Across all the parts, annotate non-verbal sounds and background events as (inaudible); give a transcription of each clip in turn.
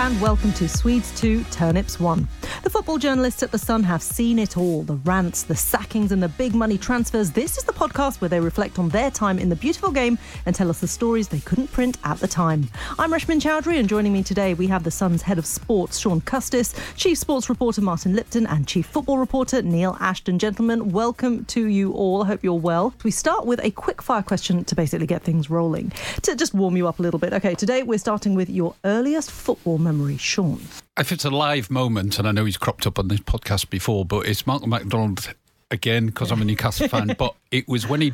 And welcome to Swedes 2 Turnips 1. The football journalists at The Sun have seen it all the rants, the sackings, and the big money transfers. This is the podcast where they reflect on their time in the beautiful game and tell us the stories they couldn't print at the time. I'm Reshmin Chowdhury, and joining me today, we have The Sun's head of sports, Sean Custis, chief sports reporter, Martin Lipton, and chief football reporter, Neil Ashton. Gentlemen, welcome to you all. I hope you're well. We start with a quick fire question to basically get things rolling, to just warm you up a little bit. Okay, today we're starting with your earliest football memory, Sean. If it's a live moment, and I know he's cropped up on this podcast before, but it's Malcolm MacDonald again because I'm a Newcastle fan. (laughs) But it was when he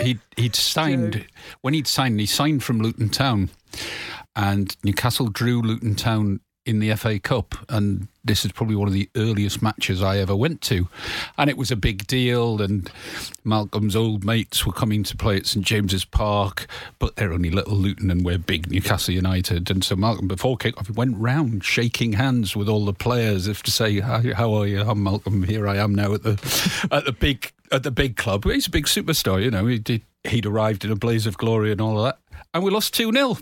he he'd signed when he'd signed he signed from Luton Town, and Newcastle drew Luton Town in the FA Cup, and this is probably one of the earliest matches I ever went to, and it was a big deal. And Malcolm's old mates were coming to play at St James's Park, but they're only little Luton and we're big Newcastle United. And so Malcolm, before kick-off, went round shaking hands with all the players, if to say, "How are you? I'm Malcolm. Here I am now at the (laughs) at the big at the big club." He's a big superstar, you know. He did. He'd arrived in a blaze of glory and all of that, and we lost two 0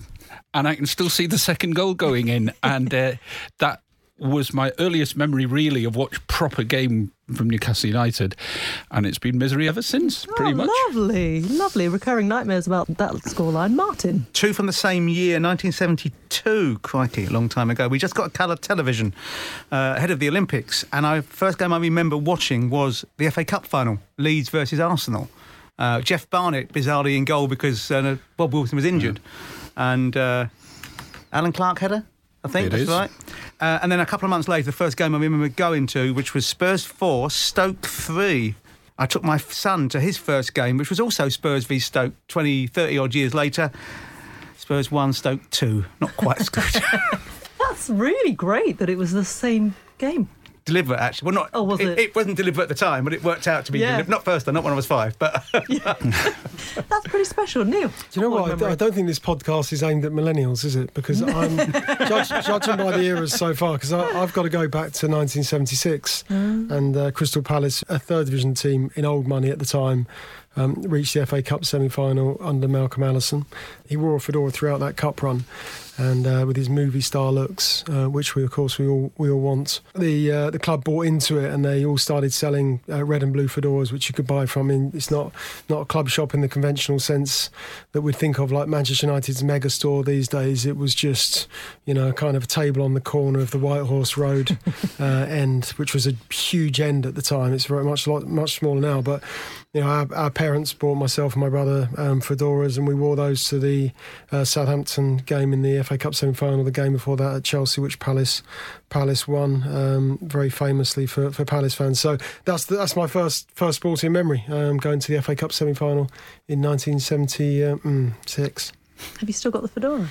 and I can still see the second goal going in, (laughs) and uh, that was my earliest memory, really, of watch proper game from Newcastle United, and it's been misery ever since, pretty oh, much. Lovely, lovely. Recurring nightmares about that scoreline. Martin. Two from the same year, 1972. Crikey, a long time ago. We just got a colour television uh, ahead of the Olympics, and our first game I remember watching was the FA Cup final, Leeds versus Arsenal. Uh, Geoff Barnett bizarrely in goal because uh, Bob Wilson was injured, and uh, Allan Clarke header. I think It that's is. right. Uh, and then a couple of months later, the first game I remember going to, which was Spurs 4, Stoke 3. I took my son to his first game, which was also Spurs v Stoke 20, 30 odd years later. Spurs 1, Stoke 2. Not quite as good. (laughs) That's really great that it was the same game. Deliberate, actually. Well, not. Oh, was it? It wasn't deliberate at the time, but it worked out to be. Yeah. deliberate. Not first, though, not when I was five, but. (laughs) (laughs) That's pretty special. Neil. Do you know what? I, I don't think this podcast is aimed at millennials, is it? Because (laughs) I'm judge, judging by the eras so far. Because I've got to go back to 1976 and uh, Crystal Palace, a third division team in old money at the time. Um, reached the FA Cup semi-final under Malcolm Allison. He wore a fedora throughout that cup run, and uh, with his movie star looks, uh, which we of course we all we all want. The uh, the club bought into it, and they all started selling uh, red and blue fedoras, which you could buy from. In it's not not a club shop in the conventional sense that we'd think of like Manchester United's mega store these days. It was just you know kind of a table on the corner of the White Horse Road (laughs) uh, end, which was a huge end at the time. It's very much a lot much smaller now, but you know, our, our parents bought myself and my brother um, fedoras, and we wore those to the uh, Southampton game in the FA Cup semi-final. The game before that at Chelsea, which Palace Palace won um, very famously for, for Palace fans. So that's the, that's my first first sporting memory, um, going to the FA Cup semi-final in 1976. Have you still got the fedora?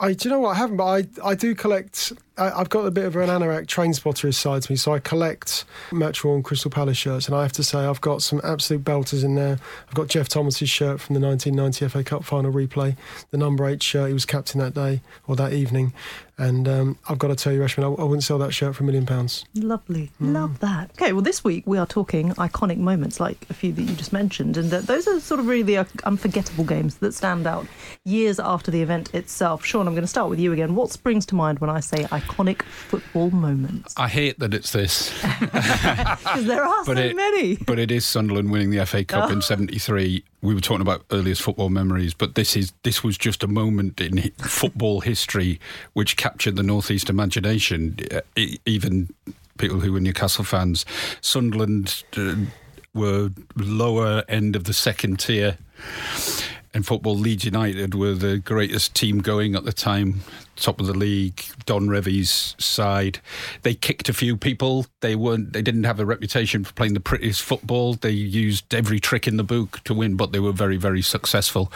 I do you know what I haven't, but I I do collect. I, I've got a bit of an anorak train spotter side to me, so I collect Metro and Crystal Palace shirts, and I have to say I've got some absolute belters in there. I've got Geoff Thomas's shirt from the 1990 FA Cup final replay, the number eight shirt. He was captain that day or that evening, and um, I've got to tell you, Reshmin, I, I wouldn't sell that shirt for a million pounds. Lovely. Love that. Okay, well, this week we are talking iconic moments like a few that you just mentioned. And uh, those are sort of really the uh, unforgettable games that stand out years after the event itself. Sean, I'm going to start with you again. What springs to mind when I say iconic football moments? I hate that it's this. (laughs) Because there are so But it, many. but it is Sunderland winning the FA Cup in '73. We were talking about earliest football memories, but this is this was just a moment in football history which captured the northeast imagination. Even people who were Newcastle fans, Sunderland uh, were lower end of the second tier. In football. Leeds United were the greatest team going at the time, top of the league. Don Revie's side, they kicked a few people. They weren't. They didn't have a reputation for playing the prettiest football. They used every trick in the book to win, but they were very, very successful.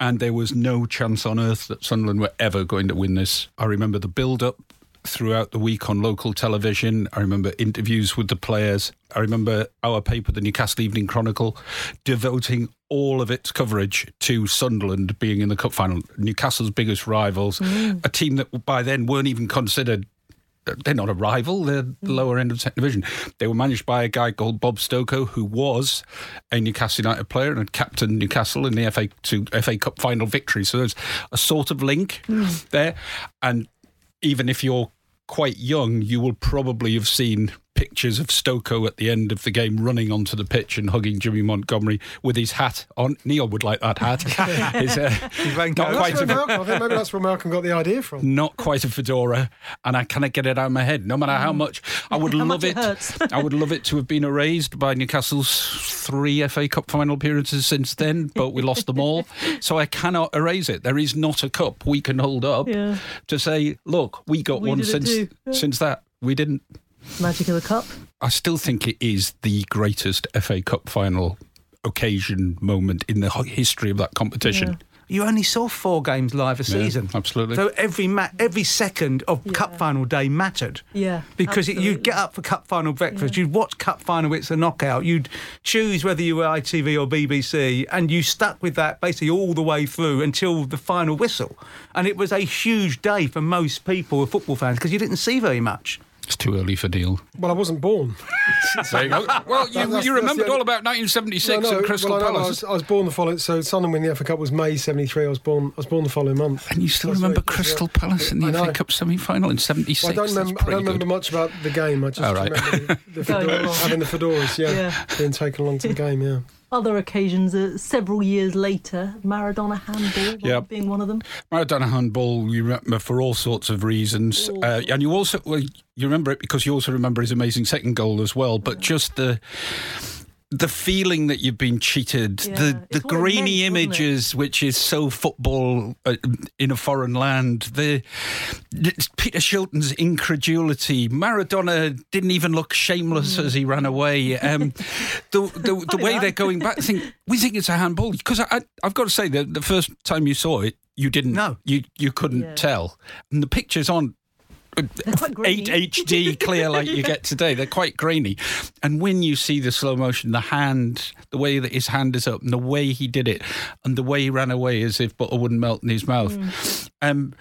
And there was no chance on earth that Sunderland were ever going to win this. I remember the build-up throughout the week on local television. I remember interviews with the players. I remember our paper, the Newcastle Evening Chronicle, devoting all of its coverage to Sunderland being in the cup final. Newcastle's biggest rivals, mm. a team that by then weren't even considered. They're not a rival. They're the mm. lower end of second division. They were managed by a guy called Bob Stokoe, who was a Newcastle United player and had captained Newcastle in the FA to FA Cup final victory. So there's a sort of link mm. there. And even if you're quite young, you will probably have seen pictures of Stokoe at the end of the game running onto the pitch and hugging Jimmy Montgomery with his hat on. Neil would like that hat. (laughs) His, uh, wearing not coats. quite a, where Malcolm, I think maybe that's where Malcolm got the idea from. not quite a fedora, and I cannot get it out of my head. No matter how much I would (laughs) love it it. I would love it to have been erased by Newcastle's three FA Cup final appearances since then, but we lost them all. So I cannot erase it. There is not a cup we can hold up Yeah. to say, look, we got We one since since that. We didn't. Magic of the cup. I still think it is the greatest FA Cup final occasion moment in the history of that competition. You only saw four games live a Yeah, season. absolutely. So every ma- every second of cup final day mattered. Yeah, Because it, you'd get up for cup final breakfast, you'd watch cup final, it's a knockout. You'd choose whether you were ITV or BBC, and you stuck with that basically all the way through until the final whistle. And it was a huge day for most people, football fans, because you didn't see very much. It's too early for Deal. Well, I wasn't born. (laughs) There you go. Well, you, that's- you that's remembered the- all about 1976 No, no, and Crystal well, I know, I Palace. was, I was born the following. So Sunderland win the FA Cup was May '73. I was born. I was born the following month. And you still That's remember right, Crystal right. Palace in the FA. Cup semi-final in '76? Well, I don't That's remember. I don't remember much about the game. I just All right. remember the, the (laughs) Going fedora, having the fedoras. Yeah, Yeah. being taken along to the (laughs) game. Yeah. Other occasions, uh, several years later, Maradona handball Yeah. being one of them. Maradona handball, you remember for all sorts of reasons, uh, and you also well, you remember it because you also remember his amazing second goal as well. But just the the feeling that you've been cheated, Yeah, the the it's what it grainy meant, images, which is so football uh, in a foreign land, the it's Peter Shilton's incredulity. Maradona didn't even look shameless as he ran away. Um, (laughs) the the, the way that. they're going back, think we think it's a handball because I, I, I've got to say the the first time you saw it, you didn't No. you you couldn't Yeah. tell, and the pictures on. They're quite (laughs) grainy. 8 HD clear like you get today. They're quite grainy. And when you see the slow motion, the hand, the way that his hand is up, and the way he did it, and the way he ran away as if butter wouldn't melt in his mouth. Um,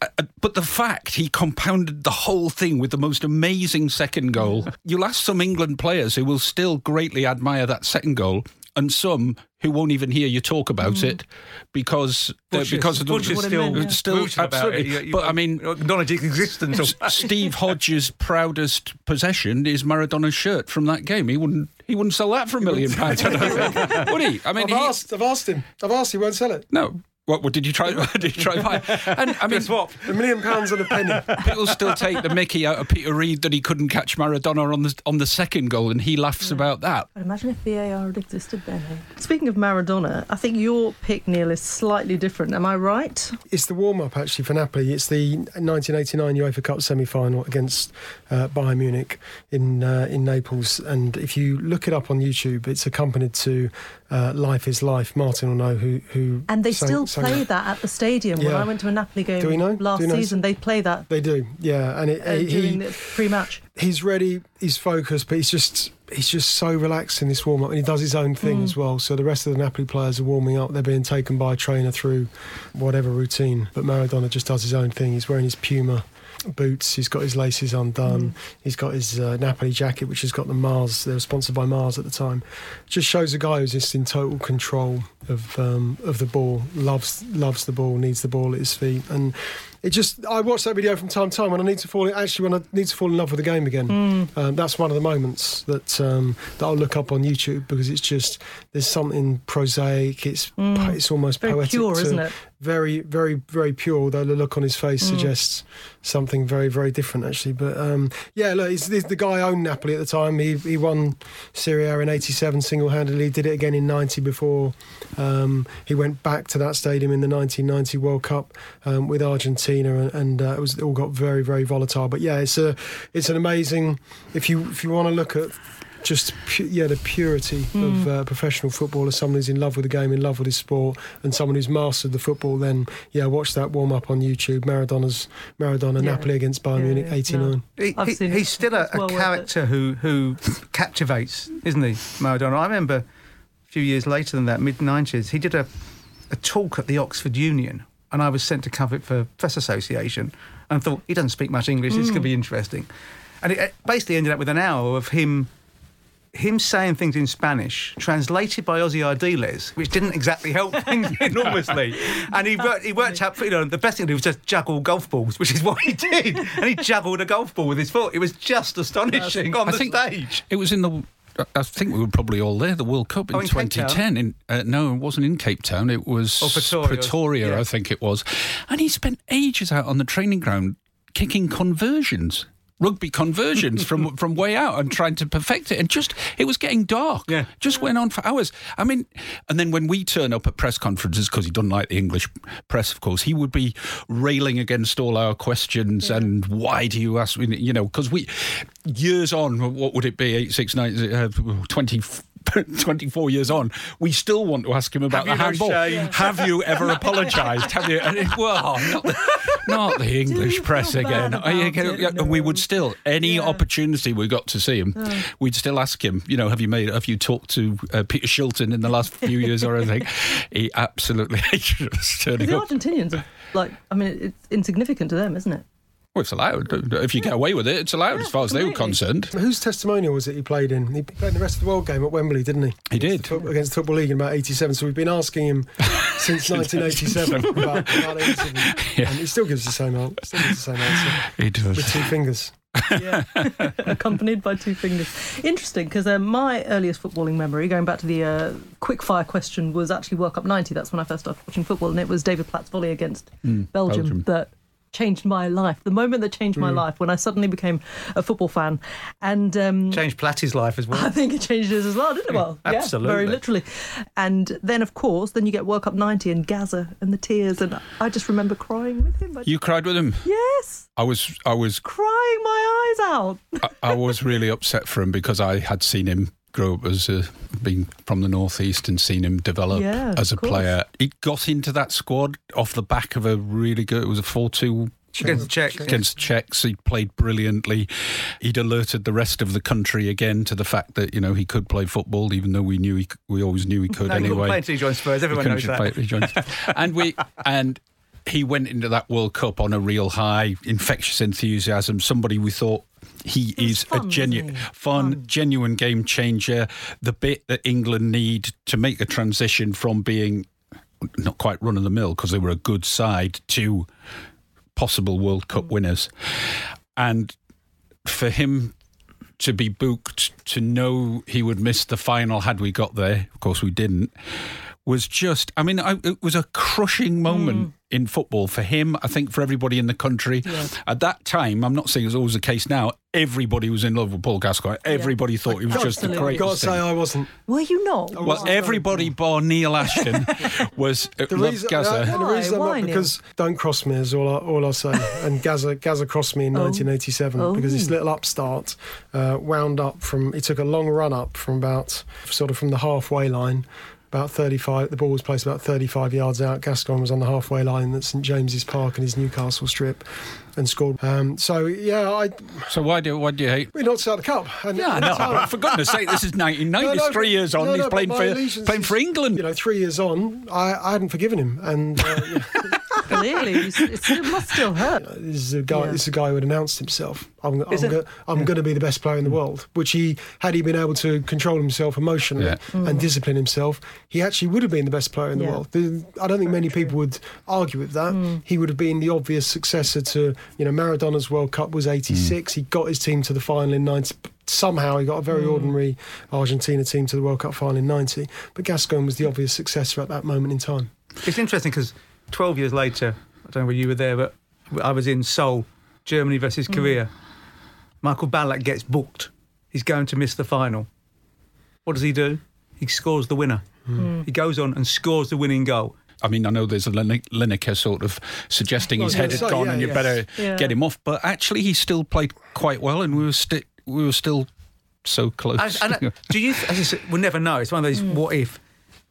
uh, but the fact he compounded the whole thing with the most amazing second goal. (laughs) You'll ask some England players who will still greatly admire that second goal, and some who won't even hear you talk about it because uh, Bush is- because of the Bush is What still, meant, yeah. still brutal about absolutely. it. You- you but I mean, acknowledge its (laughs) existence. Of, Steve Hodge's proudest possession is Maradona's shirt from that game. He wouldn't. He wouldn't sell that for a million pounds. I don't think. (laughs) Would he? I mean, I've he, asked. I've asked him. I've asked. He won't sell it. no. What, what did you try? (laughs) (laughs) Did you try buy? And I mean, swap. A million pounds and a penny. (laughs) people still take the Mickey out of Peter Reid that he couldn't catch Maradona on the on the second goal, and he laughs about that. I'd imagine if VAR had existed then. eh? Speaking of Maradona, I think your pick, Neil, is slightly different. Am I right? It's the warm up actually for Napoli. It's the 1989 UEFA Cup semi final against uh, Bayern Munich in uh, in Naples. And if you look it up on YouTube, it's accompanied to uh, "Life Is Life." Martin will know who who. And they sang- still play that. that at the stadium. When I went to a Napoli game Do we know? last Do you know? season, they play that They do, yeah. And it, uh, he, pre-match. he's ready, he's focused, but he's just he's just so relaxed in this warm up, and he does his own thing as well. So the rest of the Napoli players are warming up; they're being taken by a trainer through whatever routine. But Maradona just does his own thing. He's wearing his Puma boots. He's got his laces undone. He's got his uh, Napoli jacket, which has got the Mars. They were sponsored by Mars at the time. Just shows a guy who's just in total control of um, of the ball. Loves loves the ball. Needs the ball at his feet. And it just I watch that video from time to time when I need to fall actually when I need to fall in love with the game again. Um, that's one of the moments that um, that I'll look up on YouTube because it's just there's something prosaic. It's it's almost Very poetic. pure, to- isn't it? Very very very pure. Although the look on his face suggests something very very different actually. But um, yeah, look, he's, he's the guy owned Napoli at the time. He he won Serie A in '87 single handedly. Did it again in '90 before um, he went back to that stadium in the 1990 World Cup um, with Argentina, and, and uh, it was it all got very very volatile. But yeah, it's a it's an amazing if you if you want to look at just pu- yeah the purity of uh, professional football as someone who's in love with the game, in love with his sport, and someone who's mastered the football. Then yeah, watch that warm up on YouTube. Maradona's Maradona Yeah. Napoli against Bayern Yeah, Munich yeah, '89. He, I've he- seen he's still a, It's a well worth it. character who who captivates, isn't he, Maradona? I remember a few years later than that, mid nineties, he did a a talk at the Oxford Union, and I was sent to cover it for Press Association, and thought he doesn't speak much English. This Mm. could be interesting, and it basically ended up with an hour of him. Him saying things in Spanish, translated by Ossie Ardiles, which didn't exactly help (laughs) things enormously. And he worked, he worked out, you know, the best thing to do was just juggle golf balls, which is what he did. And he juggled a golf ball with his foot. It was just astonishing on I the stage. It was in the. I think we were probably all there. The World Cup in, Oh, in Cape Town? 2010. In, uh, no, it wasn't in Cape Town. It was Oh, Pretoria. Pretoria, Yeah. I think it was. And he spent ages out on the training ground kicking conversions. Rugby conversions from (laughs) from way out and trying to perfect it, and just it was getting dark. Yeah. just went on for hours. I mean, and then when we turn up at press conferences because he doesn't like the English press, of course, he would be railing against all our questions and why do you ask me? You know, because we years on, what would it be? Eight, six, nine, uh, twenty. (laughs) 24 years on, we still want to ask him about Have the you no handball. Have you ever (laughs) apologised? Have you? Well, not the, not the (laughs) English press again. about I- I- it? we would still, any Yeah. opportunity we got to see him, we'd still ask him. You know, have you made? Have you talked to uh, Peter Shilton in the last few years or anything? (laughs) He absolutely (laughs) hated us turning The up. Argentinians are like, I mean, it's insignificant to them, isn't it? Well, it's allowed. If you get away with it, it's allowed as far as they were concerned. Whose testimonial was it he played in? He played in the rest of the world game at Wembley, didn't he? He Against did. the foot- against the Football League in about 87. So we've been asking him (laughs) since 1987 about, (laughs) about the incident. Yeah. And he still gives the same answer. Still gives the same answer He does. with two fingers. Yeah, (laughs) accompanied by two fingers. Interesting, because uh, my earliest footballing memory, going back to the uh, quickfire question, was actually World Cup '90. That's when I first started watching football, and it was David Platt's volley against Belgium, Belgium. that changed my life. The moment that changed my life when I suddenly became a football fan, and um, Changed Platty's life as well. I think it changed his as well, didn't it? Well, yeah, Absolutely. very literally. And then, of course, then you get World Cup '90 and Gaza and the tears, and I just remember crying with him. You cried with him. yes, I was. I was. crying my eyes out. I, I was really upset for him because I had seen him grow up as a, being from the northeast and seen him develop Yeah, as a course. player. He got into that squad off the back of a really good. It was a four-two Against the Czechs. against the Czechs. He played brilliantly. He'd alerted the rest of the country again to the fact that you know he could play football, even though we knew he, we always knew he could No, he anyway. play until he joined Spurs. Everyone knows that. play- (laughs) and we and he went into that World Cup on a real high, infectious enthusiasm. Somebody we thought he is fun, a genuine, fun, Fun. genuine game changer. The bit that England need to make a transition from being not quite run of the mill because they were a good side to possible World Mm. Cup winners, and for him to be booked, to know he would miss the final had we got there, of course we didn't, was just, I mean, I, it was a crushing moment in football for him, I think for everybody in the country. At that time, I'm not saying it's always the case now, everybody was in love with Paul Gascoigne. Everybody thought he was just the Absolutely. Got to say. I wasn't. Were you not? Well, everybody bar Neil Ashton (laughs) was uh, The loved reason, Gaza. uh, and the Why? reason I'm Why, not Neil? because don't cross me is all I, all I'll say. (laughs) and Gaza Gaza crossed me in Oh. 1987 because this little upstart uh, wound up from. He took a long run up from about sort of from the halfway line. About 35, the ball was placed about 35 yards out. Gascoigne was on the halfway line at St James's Park and his Newcastle strip and scored. Um, so, yeah, I, So why do why do you hate? we knocked out the cup. And Yeah, at no, but for goodness sake, this is 1990. (laughs) No, no, three years on, no, he's playing for playing for England. You know, three years on, I, I hadn't forgiven him. And uh. (laughs) Clearly, it must still hurt. Uh, this is a guy. Yeah. This is a guy who had announced himself. I'm, I'm, go, I'm going to be the best player in the hmm. world. Which he, had he been able to control himself emotionally Yeah. and hmm. discipline himself, he actually would have been the best player in the world. The- I don't think many people would argue with that. Hmm. He would have been the obvious successor to, you know, Maradona's World Cup was '86. He got his team to the final in '90. Somehow he got a very ordinary Argentina team to the World Cup final in '90. But Gascoigne was the obvious successor at that moment in time. It's interesting because 12 years later, I don't know whether you were there, but I was in Seoul, Germany versus mm. Korea. Michael Ballack gets booked. He's going to miss the final. What does he do? He scores the winner. Mm. Mm. He goes on and scores the winning goal. I mean, I know there's a Lin- Lineker sort of suggesting his Well, head yeah, had so, gone yeah, and you yeah. better Yeah. get him off, but actually he still played quite well, and we were sti- we were still so close. And, and, uh, do you? As I said, we'll never know. It's one of those what if.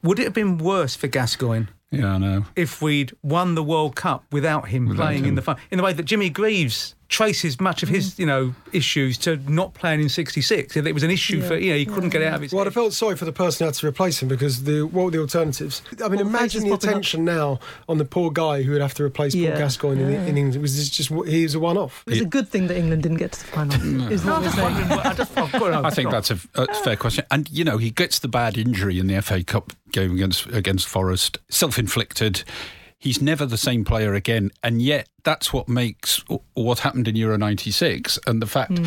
Would it have been worse for Gascoigne yeah, I know. if we'd won the World Cup without him Without playing in the final? In the way that Jimmy Greaves traces much of his, mm. you know, issues to not playing in '66. It was an issue for, you know, he couldn't get out of his. Well, I felt sorry for the person who had to replace him because the what were the alternatives? I mean, Well, imagine the popping up. attention now on the poor guy who would have to replace Yeah. Paul Gascoigne in, in England. It was just, just he was a one-off. It was a good thing that England didn't get to the final. Is (laughs) No, I'm just wondering. I just, I've got I think that's a, a fair question. And you know, he gets the bad injury in the FA Cup game against against Forest, self-inflicted. He's never the same player again, and yet that's what makes what happened in Euro '96 and the fact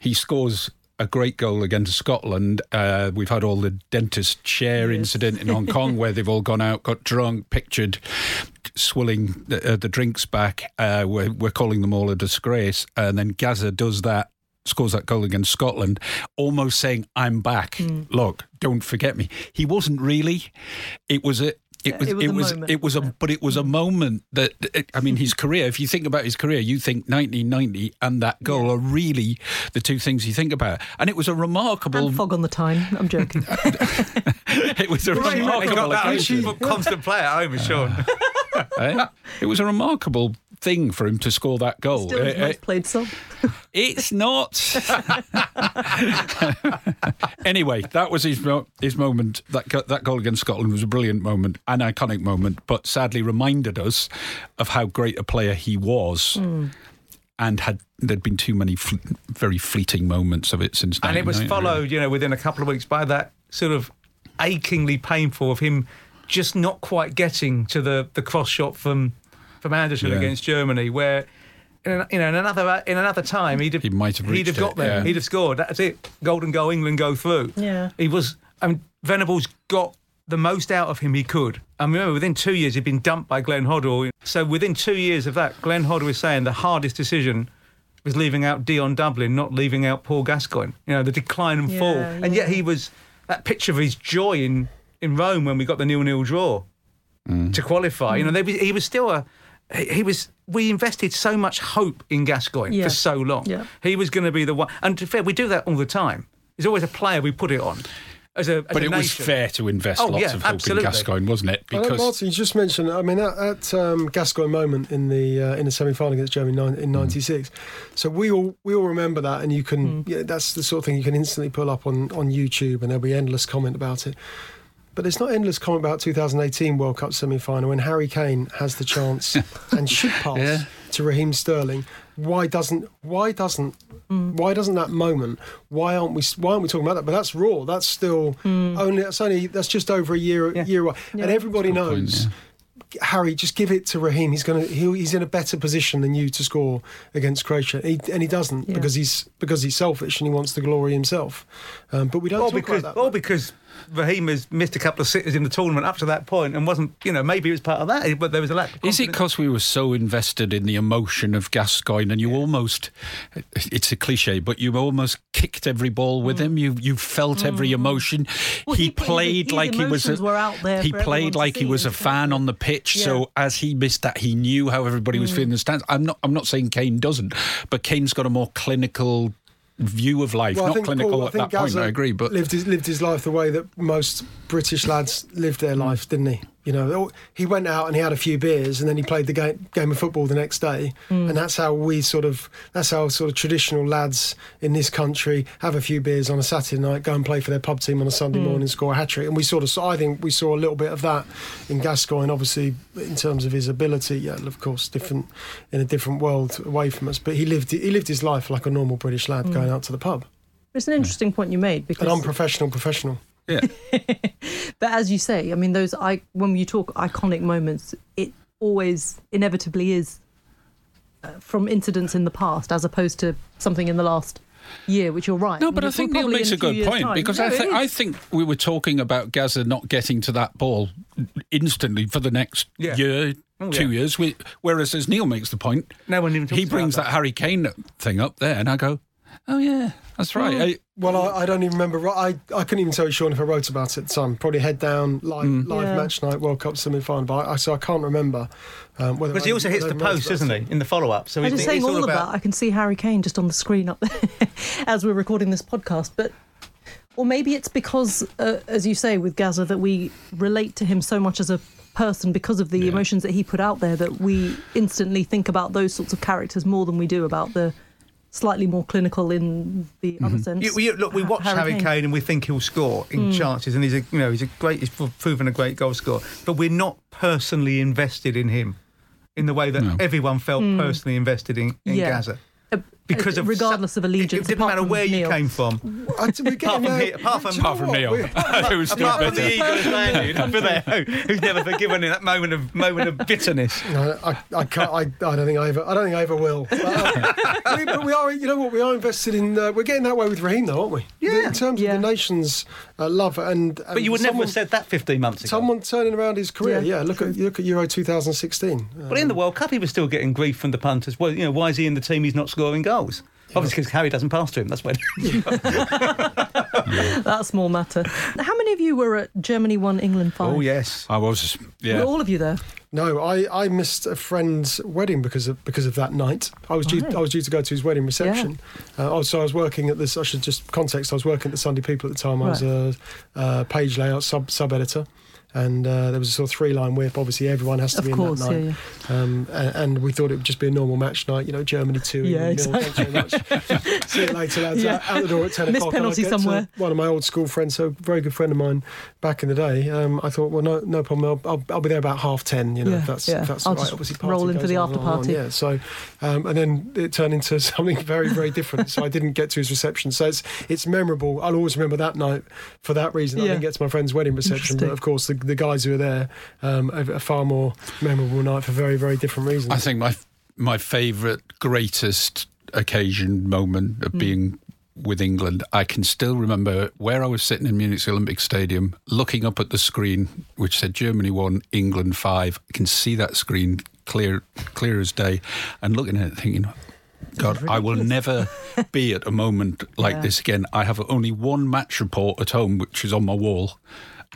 he scores a great goal against Scotland. Uh, we've had all the dentist chair incident in Hong (laughs) Kong where they've all gone out, got drunk, pictured swilling the, uh, the drinks back. Uh, we're, we're calling them all a disgrace, and then Gaza does that scores that goal against Scotland, almost saying, I'm back. Look, don't forget me. He wasn't really. It was a. It was, it was it a was, moment, it was a, but it was a mm-hmm. moment that, it- I mean, his mm-hmm. career, if you think about his career, you think 1990 and that goal are really the two things you think about. And it was a remarkable, And fog on the time. I'm joking. (laughs) it was a He remarkable got that occasion. constant play at home, is uh, Sean. (laughs) eh? It was a remarkable thing for him to score that goal. Still his Eh, eh, most played song. (laughs) It's not. (laughs) anyway, that was his his moment. That that goal against Scotland was a brilliant moment, an iconic moment, but sadly reminded us of how great a player he was. And had there'd been too many fl- very fleeting moments of it since. and it was 1990, followed, you know, within a couple of weeks by that sort of achingly painful of him just not quite getting to the, the cross shot from from Anderson Yeah. against Germany, where in, you know in another uh, in another time he'd have, He might have he'd have got it, there, yeah. he'd have scored. That's it, golden goal, England go through. Yeah. he was. I mean, Venables got the most out of him he could. And remember, within two years he'd been dumped by Glenn Hoddle. So within two years of that, Glenn Hoddle was saying the hardest decision was leaving out Dion Dublin, not leaving out Paul Gascoigne. You know, the decline and Yeah, fall. And yet he was that picture of his joy in, in Rome when we got the nil-nil draw mm. to qualify. You know, they, was- he was still a. He he was. We invested so much hope in Gascoigne Yeah. for so long. Yeah. He was going to be the one. And to be fair, we do that all the time. There's always a player we put it on. As a, as But a it was fair to invest Oh, lots yeah, of hope absolutely. in Gascoigne, wasn't it? Uh, Because Martin, you just mentioned. I mean, at, at um, Gascoigne moment in the uh, in the semi final against Germany nine, in '96. So we all we all remember that, and you can. Yeah, that's the sort of thing you can instantly pull up on on YouTube, and there'll be endless comment about it. But there's not endless comment about 2018 World Cup semi final when Harry Kane has the chance (laughs) and should pass Yeah. to Raheem Sterling. Why doesn't why doesn't why doesn't that moment? Why aren't we why aren't we talking about that? But that's raw. That's still only that's only that's just over a year year away, and everybody Good point, knows. Harry, just give it to Raheem. He's gonna. He'll, he's in a better position than you to score against Croatia, he, and he doesn't Yeah. because he's because he's selfish and he wants the glory himself. Um, but we don't Or talk because, about that. or because Raheem has missed a couple of sitters in the tournament up to that point and wasn't, you know, maybe it was part of that, but there was a lack Is it because we were so invested in the emotion of Gascoigne and you almost, it's a cliche, but you almost kicked every ball with him? You you felt every emotion. Mm. Well, he, he- played like he was. emotions were out there he played like he was a fan on the pitch. Yeah. So as he missed that, he knew how everybody was feeling in the stands. I'm not. I'm not saying Kane doesn't, but Kane's got a more clinical view of life. Well, not think clinical Paul, at that point. I agree, but lived his lived his life the way that most British lads lived their life, didn't he? You know, he went out and he had a few beers, and then he played the game, game of football the next day, Mm. and that's how we sort of that's how sort of traditional lads in this country have a few beers on a Saturday night, go and play for their pub team on a Sunday Mm. morning, score a hat trick, and we sort of I think we saw a little bit of that in Gascoigne, obviously in terms of his ability. Yeah, of course, different in a different world away from us, but he lived he lived his life like a normal British lad going out to the pub, It's an interesting point you made an because unprofessional professional. Yeah. (laughs) But as you say, I mean, those I when you talk iconic moments, it always inevitably is uh, from incidents in the past, as opposed to something in the last year, which you're right. No, but I mean, think Neil makes in a good point time. because No, I, it th- I think we were talking about Gaza not getting to that ball instantly for the next Yeah. year, Oh, two yeah. years. We, whereas, as Neil makes the point, No one even he brings about that Harry Kane thing up there, and I go, "Oh yeah, that's right." I- Well, I, I don't even remember. I, I couldn't even tell you, Sean, if I wrote about it at the time. Probably head down, live, live Yeah. match night, World Cup semi final. But I, so I can't remember. Um, whether Because I- he also hits the post, about doesn't he, in the follow up? So I'm just saying all, all of about. that. I can see Harry Kane just on the screen up there (laughs) as we're recording this podcast. But, or maybe it's because, uh, as you say, with Gaza, that we relate to him so much as a person because of the Yeah. emotions that he put out there that we instantly think about those sorts of characters more than we do about the slightly more clinical in the mm-hmm. other sense. You, you, look, we watch Harry Kane. and we think he'll score in mm. chances, and he's a you know he's a great he's proven a great goal scorer. But we're not personally invested in him in the way that No. everyone felt mm. personally invested in, in Yeah. Gaza. Because of regardless su- of allegiance, it, didn't matter from where you came from. Apart getting from, there. he, apart from, Do apart from what? Neil, We're- who was still apart from the eagle landed over there, who- who's never forgiven in that moment of moment of bitterness. No, I, I can't. I, I don't think I ever. I don't think I ever will. But, uh, we, but we are. You know what? We are invested in. Uh, we're getting that way with Raheem, though, aren't we? Yeah. In terms Yeah. of the nation's uh, love and. But you would never have said that 15 months ago. Someone turning around his career. Yeah, Yeah. look at look at Euro 2016. Uh, But in the World Cup, he was still getting grief from the punters. Well, you know, why is he in the team? He's not scoring goals. Obviously, because Harry doesn't pass to him. That's why. (laughs) That small matter. How many of you were at Germany 1, England 5? oh yes. I was, Were yeah. all of you there? No, I, I missed a friend's wedding because of because of that night. I was due Right. I was due to go to his wedding reception. Uh, oh, so I was working at this. I should just context. I was working at the Sunday People at the time. I was a, a page layout sub sub editor. And uh, there was a sort of three line whip. Obviously, everyone has to Of be course, in that yeah, night. Um, and, and we thought it would just be a normal match night. You know, Germany two. Yeah, England nil. Thanks very much. (laughs) See you later, lads. Yeah. Out, the door at ten Missed o'clock. Penalty somewhere. One of my old school friends, so a very good friend of mine back in the day. Um, I thought, well, no, no problem. I'll, I'll, I'll be there about half ten. You know, Yeah, if that's yeah. that's I'll right. Obviously, roll in for the after party. Yeah. So, um, and then it turned into (laughs) something very, very different. so I didn't get to his reception. So it's it's memorable. I'll always remember that night for that reason. Yeah. I didn't get to my friend's wedding reception, but of course the, the guys who were there, um, a, a far more memorable night for very, very different reasons. I think my my favourite, greatest occasion moment of being with England, I can still remember where I was sitting in Munich's Olympic Stadium, looking up at the screen which said Germany one, England five. I can see that screen clear, clear as day, and looking at it, thinking. God, I will never be at a moment like Yeah. this again. I have only one match report at home, which is on my wall,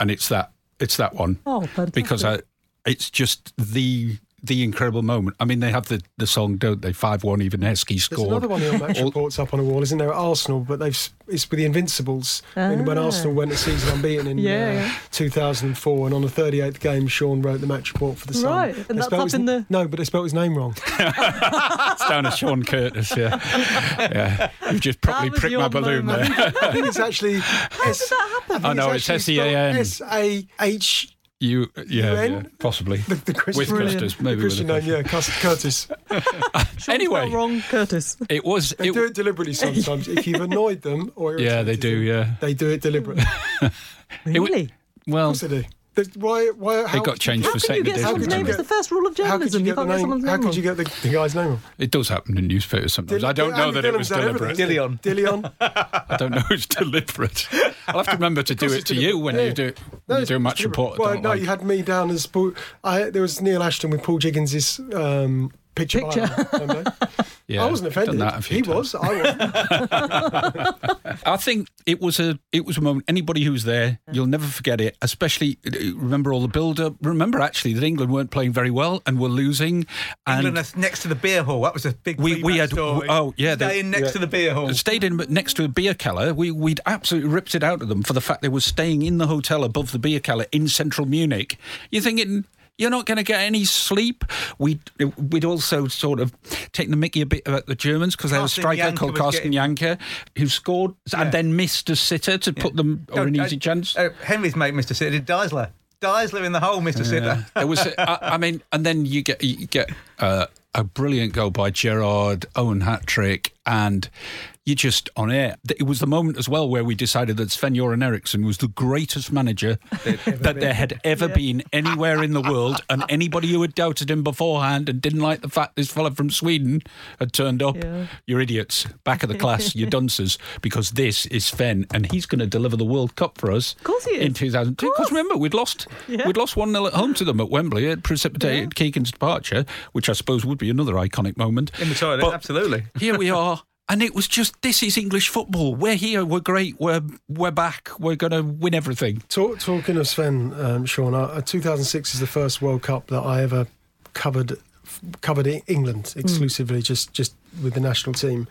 and it's that it's that one Oh, fantastic. because I, it's just the the incredible moment. I mean, they have the, the song, don't they? Five one. Even Heskey There's scored. another one of your match (laughs) All- reports up on a wall, isn't there? At Arsenal, but they've it's with the Invincibles. When, when Ah. Arsenal went a season unbeaten in Yeah, uh, yeah. 2004, and on the 38th game, Sean wrote the match report for the Sun. Right, and They that's up his in the- no, but they spelled his name wrong. (laughs) It's down as Sean Curtis. Yeah, (laughs) yeah. You've just properly was pricked your my balloon moment. there. I think it's actually. How did that happen? I know, it's S-E-A-N. S A H. Uh, you, yeah, yeah possibly. The, the Christian, With Brilliant. Custis, maybe the Christian with name, yeah, Cus- Curtis. (laughs) Uh, anyway. wrong, Curtis. It was. They It, do it deliberately sometimes. if you've annoyed them or (laughs) yeah, they do. them, Yeah. they do it deliberately. (laughs) Of Really? Well, course they do. They- Why? Why? How, it got changed How for can you second get edition. How someone's could you name? get- It's the first rule of How could journalism. you get the can't get name? How could you get the, the guy's name wrong? It does happen in newspapers sometimes. Dil- (laughs) I don't know Andy that it was Dillon's deliberate. Dillion. Dillion. I don't know it's deliberate. I'll have to remember to do it to you when you deliberate. do No, when you do a match deliberate. report. Well, no, like. you had me down as Paul. I, there was Neil Ashton with Paul Jiggins's um, picture. Picture. by them, don't? (laughs) Yeah, I wasn't offended. done that a few he times. was. I wasn't. (laughs) I think it was a it was a moment. Anybody who was there, you'll never forget it. Especially uh, remember all the build up. Remember actually that England weren't playing very well and were losing. And England are next to the beer hall. That was a big. We- we had- story. oh, yeah, the- staying next to the beer hall. stayed in next to a beer cellar. We we'd absolutely ripped it out of them for the fact they were staying in the hotel above the beer cellar in central Munich. You're thinking. You're not going to get any sleep. We'd, we'd also sort of taken the mickey a bit about the Germans because they had a striker Jancker called Carsten getting- Jancker who scored Yeah. and then missed a sitter to put them Oh, over an uh, easy chance. uh, Henry's mate, Mr. Sitter, did Deisler. Deisler in the hole, Mr. Sitter. There was, (laughs) I, I mean, and then you get you get uh, a brilliant goal by Gerrard, Owen hat trick, and you just on air. It was the moment as well where we decided that Sven Göran Eriksson was the greatest manager (laughs) that there had ever been anywhere in the world, and anybody who had doubted him beforehand and didn't like the fact this fella from Sweden had turned up, Yeah. you're idiots, back of the class, (laughs) you're dunces, because this is Sven, and he's going to deliver the World Cup for us. Of course he is. in 2002. Because remember, we'd lost Yeah. we'd lost one 0 at home to them at Wembley. It precipitated Keegan's departure, which I suppose would be another iconic moment. In the toilet, But absolutely. Here we (laughs) are. And it was just this is English football. We're here. We're great. We're we're back. We're going to win everything. Talk, talking of Sven, um, Sean, uh, 2006 is the first World Cup that I ever covered covered England exclusively, just just with the national team,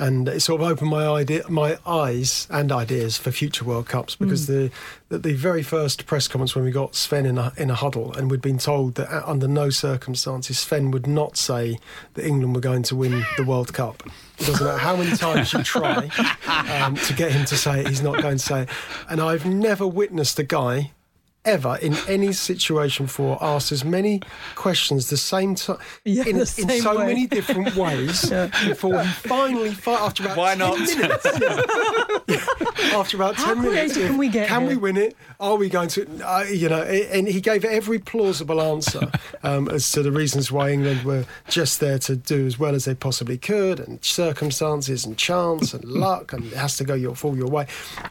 and it sort of opened my idea, my eyes and ideas for future World Cups because the, the the very first press conference when we got Sven in a in a huddle and we'd been told that uh, under no circumstances Sven would not say that England were going to win the World Cup. It doesn't matter how many times you try (laughs) um, to get him to say it, he's not going to say it. And I've never witnessed a guy ever in any situation before asked as many questions the same time Yeah, in, the in so way. many different (laughs) ways before he finally fi- after about Why 10 not? minutes. (laughs) Yeah. after about How 10 minutes can we get can we win it? Are we going to uh, you know and he gave every plausible answer (laughs) um, as to the reasons why England were just there to do as well as they possibly could and circumstances and chance and luck and it has to go your fall your way.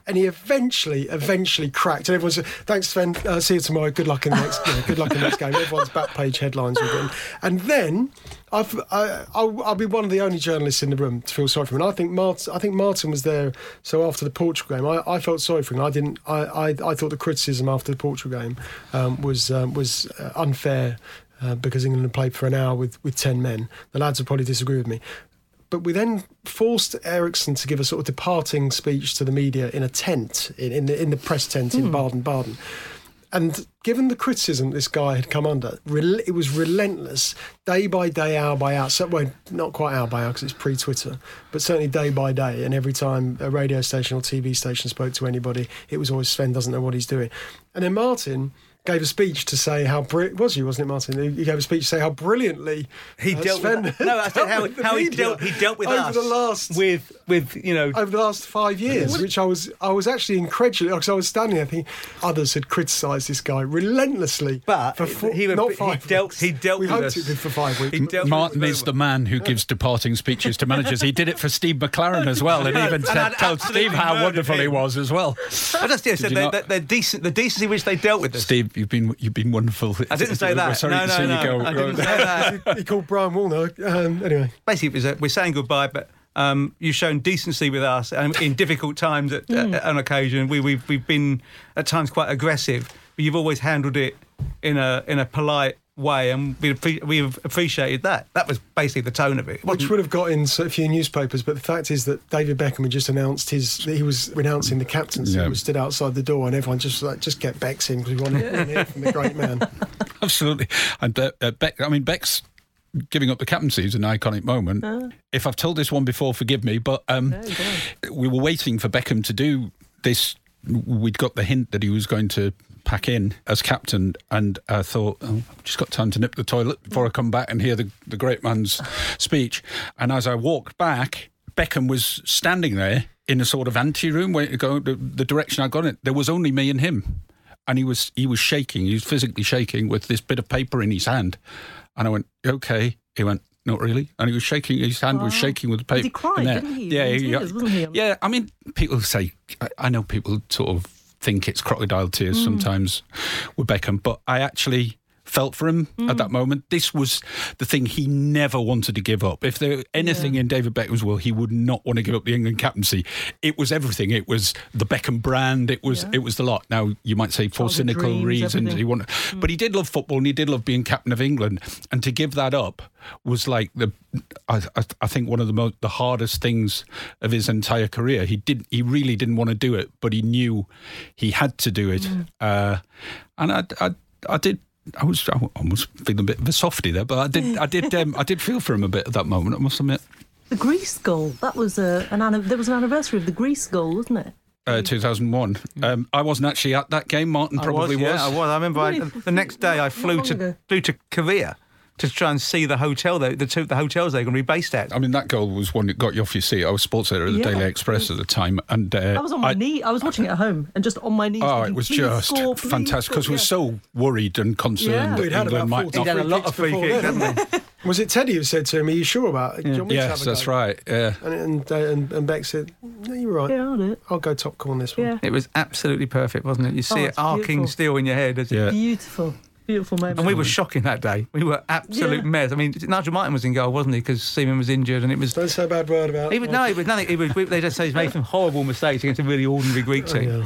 And he eventually eventually cracked and everyone said thanks Sven uh, see you tomorrow good luck in the next you know, good luck in the next game everyone's back page headlines were written and then I've, I, I'll, I'll be one of the only journalists in the room to feel sorry for him. And I think Martin, I think Martin was there. So after the Portugal game, I, I felt sorry for him. I didn't. I, I, I thought the criticism after the Portugal game um, was um, was uh, unfair uh, because England had played for an hour with, with ten men. The lads would probably disagree with me. But we then forced Eriksson to give a sort of departing speech to the media in a tent, in, in, the, in the press tent in Baden Baden. And given the criticism this guy had come under, it was relentless, day by day, hour by hour. So, well, not quite hour by hour because it's pre Twitter, but certainly day by day. And every time a radio station or TV station spoke to anybody, it was always Sven doesn't know what he's doing. And then Martin gave a speech to say how brilliant was you, wasn't it, Martin? He- He gave a speech to say how brilliantly He uh, dealt Sven with, no, I said how, how he dealt. He dealt with over us the last with with you know over the last five years, which I was I was actually incredulous because I was standing there thinking others had criticised this guy relentlessly. But for four, he would- not he five dealt- weeks. he dealt We with hoped us. it'd be for five weeks. He dealt with Martin is the man who gives departing speeches to managers. He did it for Steve McClaren as well, and (laughs) even and said, told Steve how murdered wonderful he was as well. I just yeah, said you the, not- the, the decent the decency which they dealt with us. Steve, you've been you've been wonderful. I didn't say We're that. sorry no, to no, see no. you go. I didn't say that. he called Brian Warner. Um, anyway, Basically, it was a, we're saying goodbye, but. Um, you've shown decency with us um, in difficult times at, uh, on occasion. We, we've we've been at times quite aggressive, but you've always handled it in a in a polite way, and we appre- we've appreciated that. That was basically the tone of it. It which would have got in a few newspapers, but the fact is that David Beckham had just announced his that he was renouncing the captaincy. Yeah. He was stood outside the door, and everyone just like just get Beck's in because we want to hear (laughs) from the great man. (laughs) Absolutely. And uh, uh, Beck, I mean, Beck's giving up the captaincy is an iconic moment. If I've told this one before, forgive me, but um, we were waiting for Beckham to do this. We'd got the hint that he was going to pack in as captain, and I thought, oh, I've just got time to nip the toilet before I come back and hear the, the great man's (laughs) speech. And as I walked back, Beckham was standing there in a sort of anteroom, where go the, the direction I got it. There was only me and him and he was he was shaking. He was physically shaking with this bit of paper in his hand. And I went, "Okay." He went, "Not really." And he was shaking. His hand was shaking with the paper. he cried, didn't he? Yeah, yeah, tears, he? yeah. I mean, people say. I, I know people sort of think it's crocodile tears Mm. sometimes with Beckham, but I actually felt for him at mm. that moment. This was the thing he never wanted to give up. If there anything in David Beckham's will, he would not want to give up the England captaincy. It was everything. It was the Beckham brand. It was it was the lot. Now you might say for cynical dreams, reasons everything. he wanted, mm. but he did love football and he did love being captain of England. And to give that up was like the I, I, I think one of the most the hardest things of his entire career. He did he really didn't want to do it, but he knew he had to do it. Mm. Uh, and I, I I did. I was I was feeling a bit of a softy there, but I did I did um, I did feel for him a bit at that moment. I must admit. The Greece goal. That was a, an anni- there was an anniversary of the Greece goal, wasn't it? Uh, 2001. Um, I wasn't actually at that game. Martin probably I was, Yeah, I was. I remember I, the next day I flew to flew to Korea to try and see the hotel, they, the two the hotels they're going to be based at. I mean, that goal was one that got you off your seat. I was sports editor at the Yeah. Daily Express at the time, and uh, I was on my knee. I was watching it at home and just on my knees. Oh, thinking, it was just score, fantastic because score." we were so worried and concerned Yeah. that We'd had England might not. He'd had a lot of free before kicks, then. hadn't he? (laughs) Was it Teddy who said to him, Are you sure about it? Do you want me to have Yes, a that's go?" right. Yeah. And, and, uh, and, and Beck said, No, you're right. Yeah, I'll do it. I'll go top corner on this one. Yeah. It was absolutely perfect, wasn't it? You see Oh, it arcing beautiful. still in your head. As Yeah. Beautiful, beautiful moment. And we were shocking that day. We were absolute Yeah. mess. I mean, Nigel Martyn was in goal, wasn't he? Because Seaman was injured, and it was. Don't say a bad word about He was, no, it was nothing. It was, they just say he's made some horrible mistakes against a really ordinary Greek Oh, team. yeah.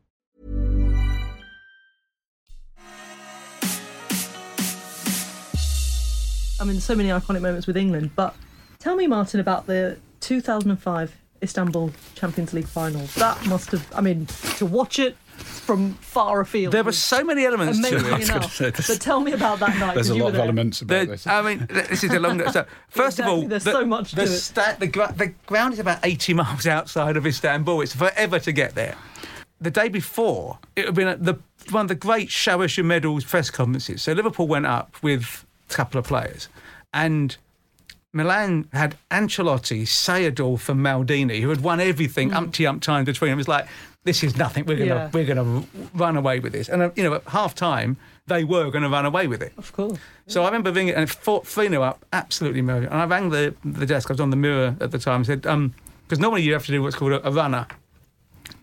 I mean, so many iconic moments with England. But tell me, Martin, about the 2005 Istanbul Champions League final. That must have, I mean, to watch it from far afield. There were so many elements to amazing it. enough. But tell me about that night. There's a lot of there. elements about The- this. I mean, this is a long. So (laughs) first Exactly, of all, there's the, so much the, to it. sta- the, gra- the ground is about 80 (laughs) miles outside of Istanbul. It's forever to get there. The day before, it had been at the one of the great Shawisha medals press conferences. So Liverpool went up with a couple of players, and Milan had Ancelotti, Seedorf, and Maldini, who had won everything umpty ump times between them. It was like, this is nothing. We're gonna Yeah. we're gonna run away with this. And uh, you know, at half time, they were going to run away with it. Of course. So I remember ringing and fought 3 0 up, absolutely murder. And I rang the, the desk, I was on the mirror at the time, and said, um, because normally you have to do what's called a, a runner,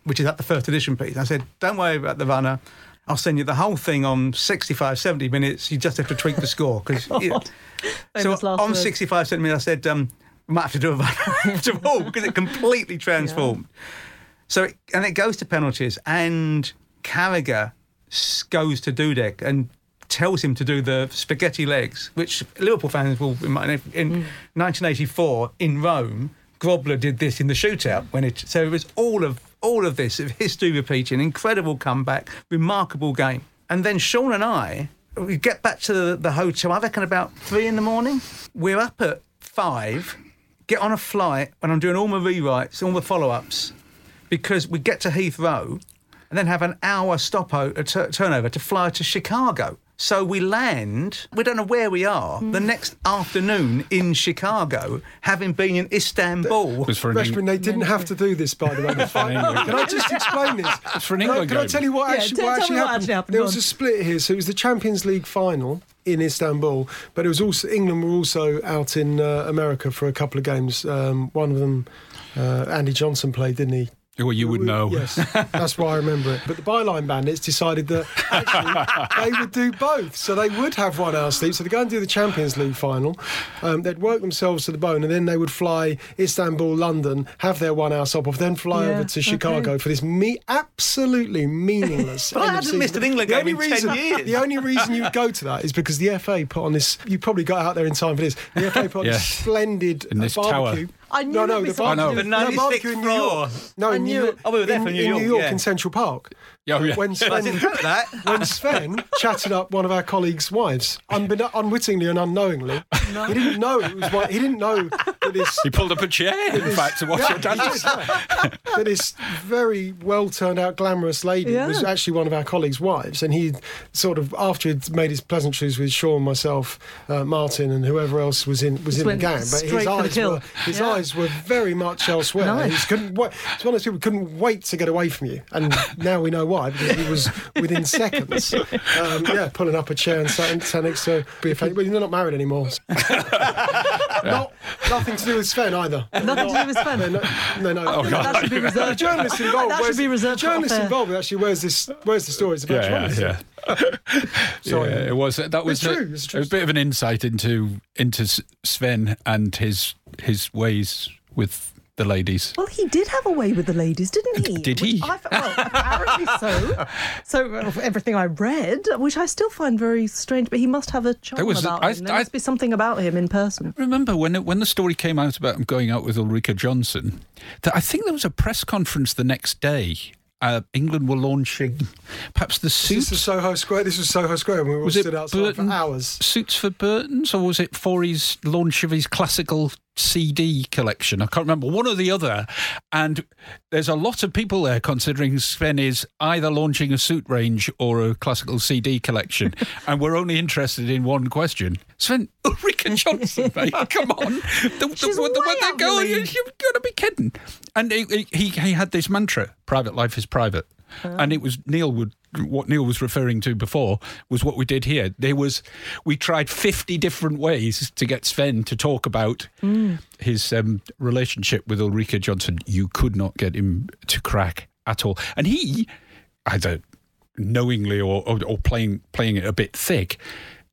which is at the first edition piece. I said, don't worry about the runner. I'll send you the whole thing on 65, 70 minutes. You just have to tweak the score. Cause, (laughs) so on words. 65, 70 minutes, I said, um, we might have to do a (laughs) all because it completely transformed. So, it, and it goes to penalties, and Carragher goes to Dudek and tells him to do the spaghetti legs, which Liverpool fans will remind. In 1984 in Rome, Grobbelaar did this in the shootout when it. So it was all of all of this of history repeating, incredible comeback, remarkable game, and then Sean and I. We get back to the, the hotel, I reckon about three in the morning. We're up at five, get on a flight when I'm doing all my rewrites, all my follow ups, because we get to Heathrow and then have an hour stopover, turnover to fly to Chicago. So we land, we don't know where we are, the next afternoon in Chicago, having been in Istanbul. It was for an Reshmin, Eng- they didn't have to do this, by the way. for Can I just explain this? It's for an Can I, England can I tell you what Yeah, actually, tell- what tell actually what happened? actually happened, There go was a split here. So it was the Champions League final in Istanbul, but it was also England were also out in uh, America for a couple of games. Um, one of them, uh, Andy Johnson played, didn't he? Well, you would know. Yes, that's why I remember it. But the Byline Bandits decided that actually they would do both. So they would have one hour sleep. So they go and do the Champions League final. Um, they'd work themselves to the bone, and then they would fly Istanbul, London, have their one hour stop off, then fly Yeah, over to Chicago okay. for this me- absolutely meaningless. But I end of hadn't missed an England The game only in 10 reason, years. The only reason you would go to that is because the FA put on this. You probably got out there in time for this. The FA put on this splendid In this uh, barbecue. tower. I knew no, there'd no, be the something barbecue, The no, 96th barbecue in New York. floor. No, I in knew New oh, it. York. Oh, we were there in, for New in York, New York yeah. in Central Park. Oh, yeah. When (laughs) Sven, that. (laughs) when Sven chatted up one of our colleagues' wives, unbeknown- unwittingly and unknowingly, (laughs) he didn't know it was. One, he didn't know that. He pulled up a chair, in fact, to watch Yeah, your dance. he yeah. that this very well turned out glamorous lady Yeah. was actually one of our colleagues' wives, and he sort of after he'd made his pleasantries with Sean, myself, uh, Martin, and whoever else was in was Just in the gang, but his eyes were his Yeah. eyes were very much elsewhere. Nice. He just couldn't. Wait. It's one of those people who couldn't wait to get away from you, and now we know why because he was within (laughs) seconds. Um, yeah, pulling up a chair and sat, sat next to be a fan. Well, they're not married anymore. (laughs) (laughs) not nothing to do with Sven either. (laughs) Nothing to do with Sven. No, no, no. I think that should be The (laughs) reserved. journalist involved. That should where's- be reserved The for journalist involved actually. Where's this? Where's the stories about Yeah, journalism? yeah, yeah. (laughs) Sorry. Yeah, it was. That was It's a, true, it's true. a bit of an insight into into Sven and his his ways with the ladies. Well, he did have a way with the ladies, didn't he? Did Which he? I, well, apparently so. (laughs) So everything I read, which I still find very strange, but he must have a charm There was about I- him. There I- must be something about him in person. Remember when it, when the story came out about him going out with Ulrika Jonsson? That I think there was a press conference the next day. Uh, England were launching perhaps the This suits. Soho Square. This was Soho Square, and we were all Was stood outside Burton? for hours. Suits for Burton's, or was it for his launch of his classical CD collection? I can't remember. One or the other. And there's a lot of people there considering Sven is either launching a suit range or a classical CD collection. (laughs) and we're only interested in one question. Sven, (laughs) Ulrika Jonsson, (laughs) mate, come on. The, the, She's the, way way they're going, you've got to be kidding. And he, he, he had this mantra private life is private. And it was Neil would what Neil was referring to before was what we did here. There was we tried fifty different ways to get Sven to talk about his um, relationship with Ulrika Jonsson. You could not get him to crack at all, and he either knowingly or, or, or playing playing it a bit thick.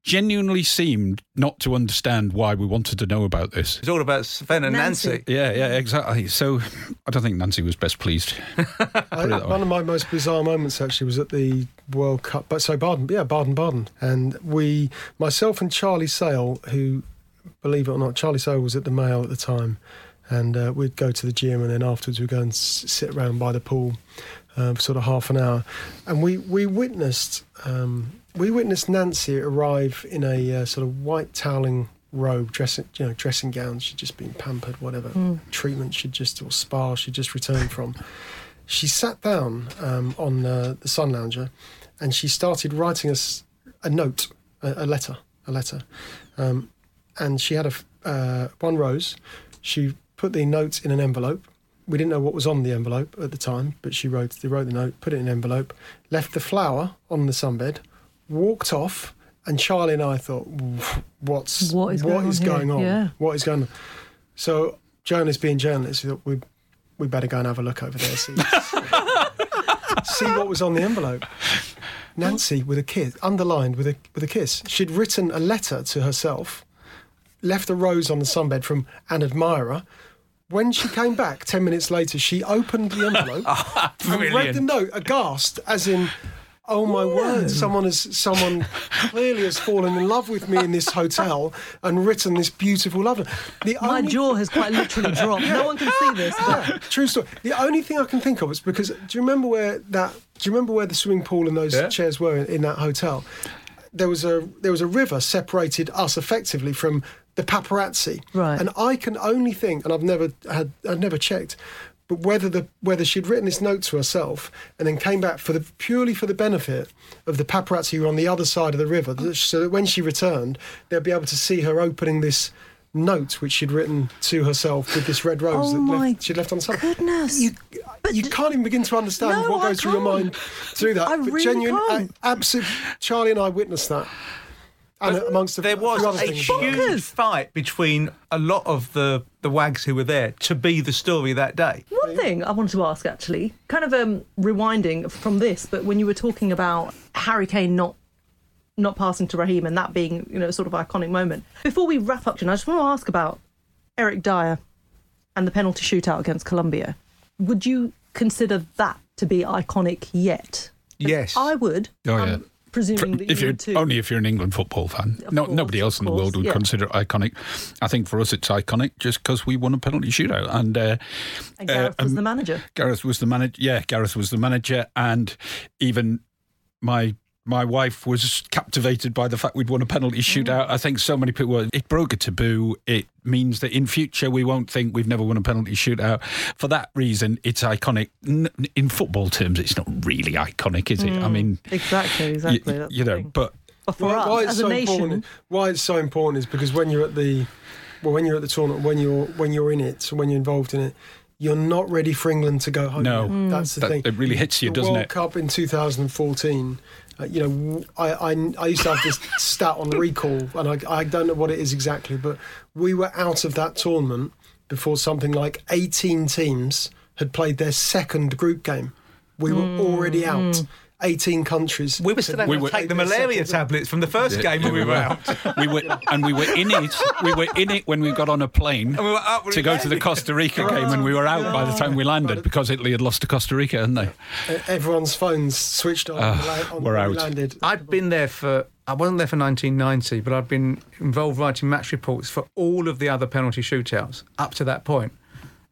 Genuinely seemed not to understand why we wanted to know about this. It's all about Sven and Nancy. Nancy. Yeah, yeah, exactly. So I don't think Nancy was best pleased. (laughs) I, one of my most bizarre moments actually was at the World Cup. But so Baden, yeah, Baden Baden, and we, myself and Charlie Sale, who, believe it or not, Charlie Sale was at the Mail at the time, and uh, we'd go to the gym, and then afterwards we'd go and s- sit around by the pool, uh, for sort of half an hour, and we we witnessed um, we witnessed Nancy arrive in a uh, sort of white toweling robe, dressing you know dressing gown. She'd just been pampered, whatever treatment she'd just or spa she'd just returned from she sat down um, on uh, the sun lounger and she started writing us a note, a, a letter, a letter. Um, and she had a uh, one rose. She put the note in an envelope. We didn't know what was on the envelope at the time, but she wrote, they wrote the note, put it in an envelope, left the flower on the sunbed, walked off, and Charlie and I thought, "What's What is going on going on? Yeah. What is going on?" So journalists being journalists, we thought we we better go and have a look over there, see, (laughs) see what was on the envelope. Nancy with a kiss, underlined with a with a kiss. She'd written a letter to herself, left a rose on the sunbed from an admirer. When she came back ten minutes later, she opened the envelope (laughs) ah, and read the note, aghast, as in, "Oh my word! Someone has someone clearly has fallen in love with me in this hotel and written this beautiful love." The My only- jaw has quite literally (laughs) dropped. No one can see this. Yeah, true story. The only thing I can think of is because do you remember where that? Do you remember where the swimming pool and those Yeah. chairs were in, in that hotel? There was a there was a river separated us effectively from the paparazzi, Right. And I can only think, and I've never had, I've never checked, but whether the whether she'd written this note to herself and then came back for the purely for the benefit of the paparazzi who were on the other side of the river, so that when she returned, they'd be able to see her opening this note which she'd written to herself with this red rose Oh that left, she'd left on the side. goodness. You, you can't even begin to understand No, what goes through your mind through that. I but really genuine, can't. absolute. Charlie and I witnessed that. And amongst a, there a was few a things. huge fight between a lot of the, the wags who were there to be the story that day. One thing I wanted to ask, actually, kind of um, rewinding from this, but when you were talking about Harry Kane not not passing to Raheem and that being, you know, sort of iconic moment. Before we wrap up, Jen, I just want to ask about Eric Dier and the penalty shootout against Colombia. Would you consider that to be iconic yet? Yes. I would. Oh, yeah. Presuming that if you too. only if you're an England football fan, Of no, course, nobody else in the world would yeah. consider it iconic. I think for us it's iconic just because we won a penalty shootout, and uh, and Gareth was um, the manager. Gareth was the manager. Yeah, Gareth was the manager, and even my my wife was captivated by the fact we'd won a penalty mm. shootout. I think so many people were. It broke a taboo. It means that in future we won't think we've never won a penalty shootout. For that reason, it's iconic. In football terms, it's not really iconic, is it? I mm. mean, Exactly, exactly. that's you know, thing. but But for why, us, why it's as so a nation, important? Why it's so important is because when you're at the, well, when you're at the tournament, when you're when you're in it, so when you're involved in it, you're not ready for England to go home. No. Mm. that's the That- thing. it really hits you, the doesn't World it? Cup in 2014. Uh, you know, I I used to have this (laughs) stat on recall, and I I don't know what it is exactly, but we were out of that tournament before something like 18 teams had played their second group game. We were already out. 18 countries. We were still having We to were- take the malaria tablets from the first game when we were out. (laughs) we were and we were in it. We were in it when we got on a plane And we were up to go to the. Costa Rica game, and we were out by the time we landed because Italy had lost to Costa Rica, hadn't they? Uh, Everyone's phones switched on. on the la- on we're when we out. landed. I'd been there for, I wasn't there for 1990, but I'd been involved writing match reports for all of the other penalty shootouts up to that point.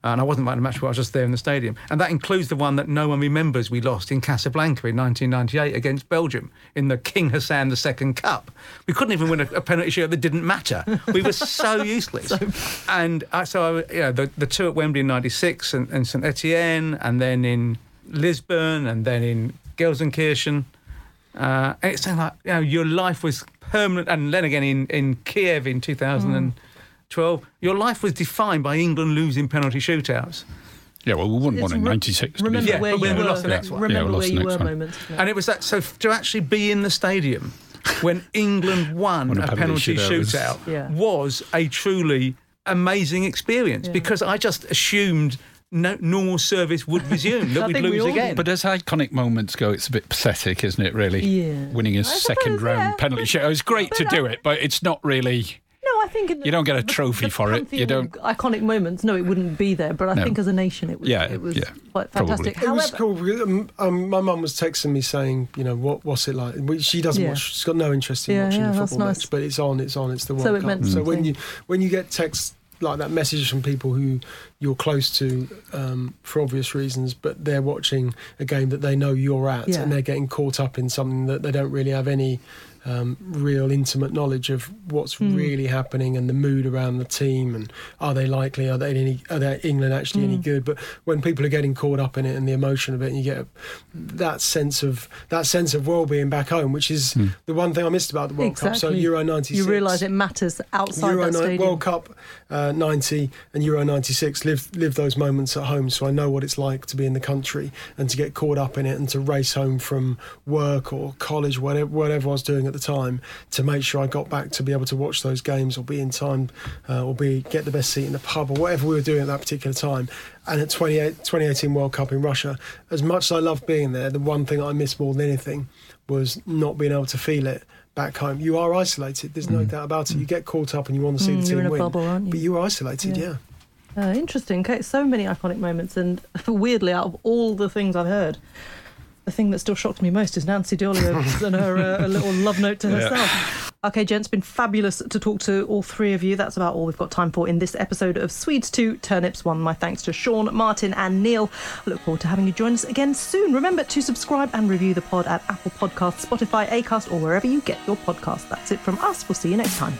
And I wasn't writing a match report, I was just there in the stadium. And that includes the one that no one remembers we lost in Casablanca in 1998 against Belgium in the King Hassan II Cup. We couldn't even win a, a penalty shootout that didn't matter. We were so (laughs) useless. and I, so, I, you know, the, the two at Wembley in 96 and, and St Etienne, and then in Lisbon, and then in Gelsenkirchen. Uh, and it's saying like, you know, your life was permanent, and then again in, in Kiev in 2012, your life was defined by England losing penalty shootouts. Yeah, well, we won It's one in '96. Remember Yeah, where but you we were. lost the next one. Yeah, we Remember lost where you were. one. Moments. And it was that, so to actually be in the stadium when England won Won a a penalty penalty shootout was- shootout Yeah. was a truly amazing experience because I just assumed no, normal service would resume, that (laughs) we'd think we lose again. did. But as iconic moments go, it's a bit pathetic, isn't it? Really, Yeah. winning a I second round yeah. penalty shootout. It's great to do it, but it's not really. No, I think in the- You don't get a trophy the for it. You don't- iconic moments. No, it wouldn't be there. But I No. think as a nation, it was. Yeah, it was yeah, quite probably. fantastic. It was cool. because, Um, um, my mum was texting me saying, you know, what what's it like? She doesn't Yeah. watch. She's got no interest in Yeah, watching yeah, the that's football nice. match, but it's on. It's on. It's the World So it Cup. meant so when you when you get texts like that, messages from people who you're close to um, for obvious reasons, but they're watching a game that they know you're at, Yeah. and they're getting caught up in something that they don't really have any. Um, real intimate knowledge of what's Hmm. really happening and the mood around the team and are they likely are they any are they England actually Hmm. any good but when people are getting caught up in it and the emotion of it and you get that sense of that sense of well-being back home which is the one thing I missed about the World Cup so Exactly. Euro 96 you realise it matters outside Euro that ni- stadium. World Cup uh, 90 and Euro 96 live live those moments at home so I know what it's like to be in the country and to get caught up in it and to race home from work or college whatever whatever I was doing at the time to make sure I got back to be able to watch those games or be in time uh, or be get the best seat in the pub or whatever we were doing at that particular time. And at 28, 2018 World Cup in Russia as much as I loved being there the one thing I missed more than anything was not being able to feel it back home you are isolated there's no doubt about it you get caught up and you want to see Mm, the you're team in a win bubble, aren't you? but you are isolated Yeah. yeah. Uh, interesting. Okay, so many iconic moments, and (laughs) weirdly, out of all the things I've heard, the thing that still shocks me most is Nancy Dell'Olio (laughs) and her uh, little love note to herself. Okay, gents, been fabulous to talk to all three of you. That's about all we've got time for in this episode of Swedes 2, Turnips 1. My thanks to Sean, Martin, and Neil. I look forward to having you join us again soon. Remember to subscribe and review the pod at Apple Podcasts, Spotify, Acast, or wherever you get your podcasts. That's it from us. We'll see you next time.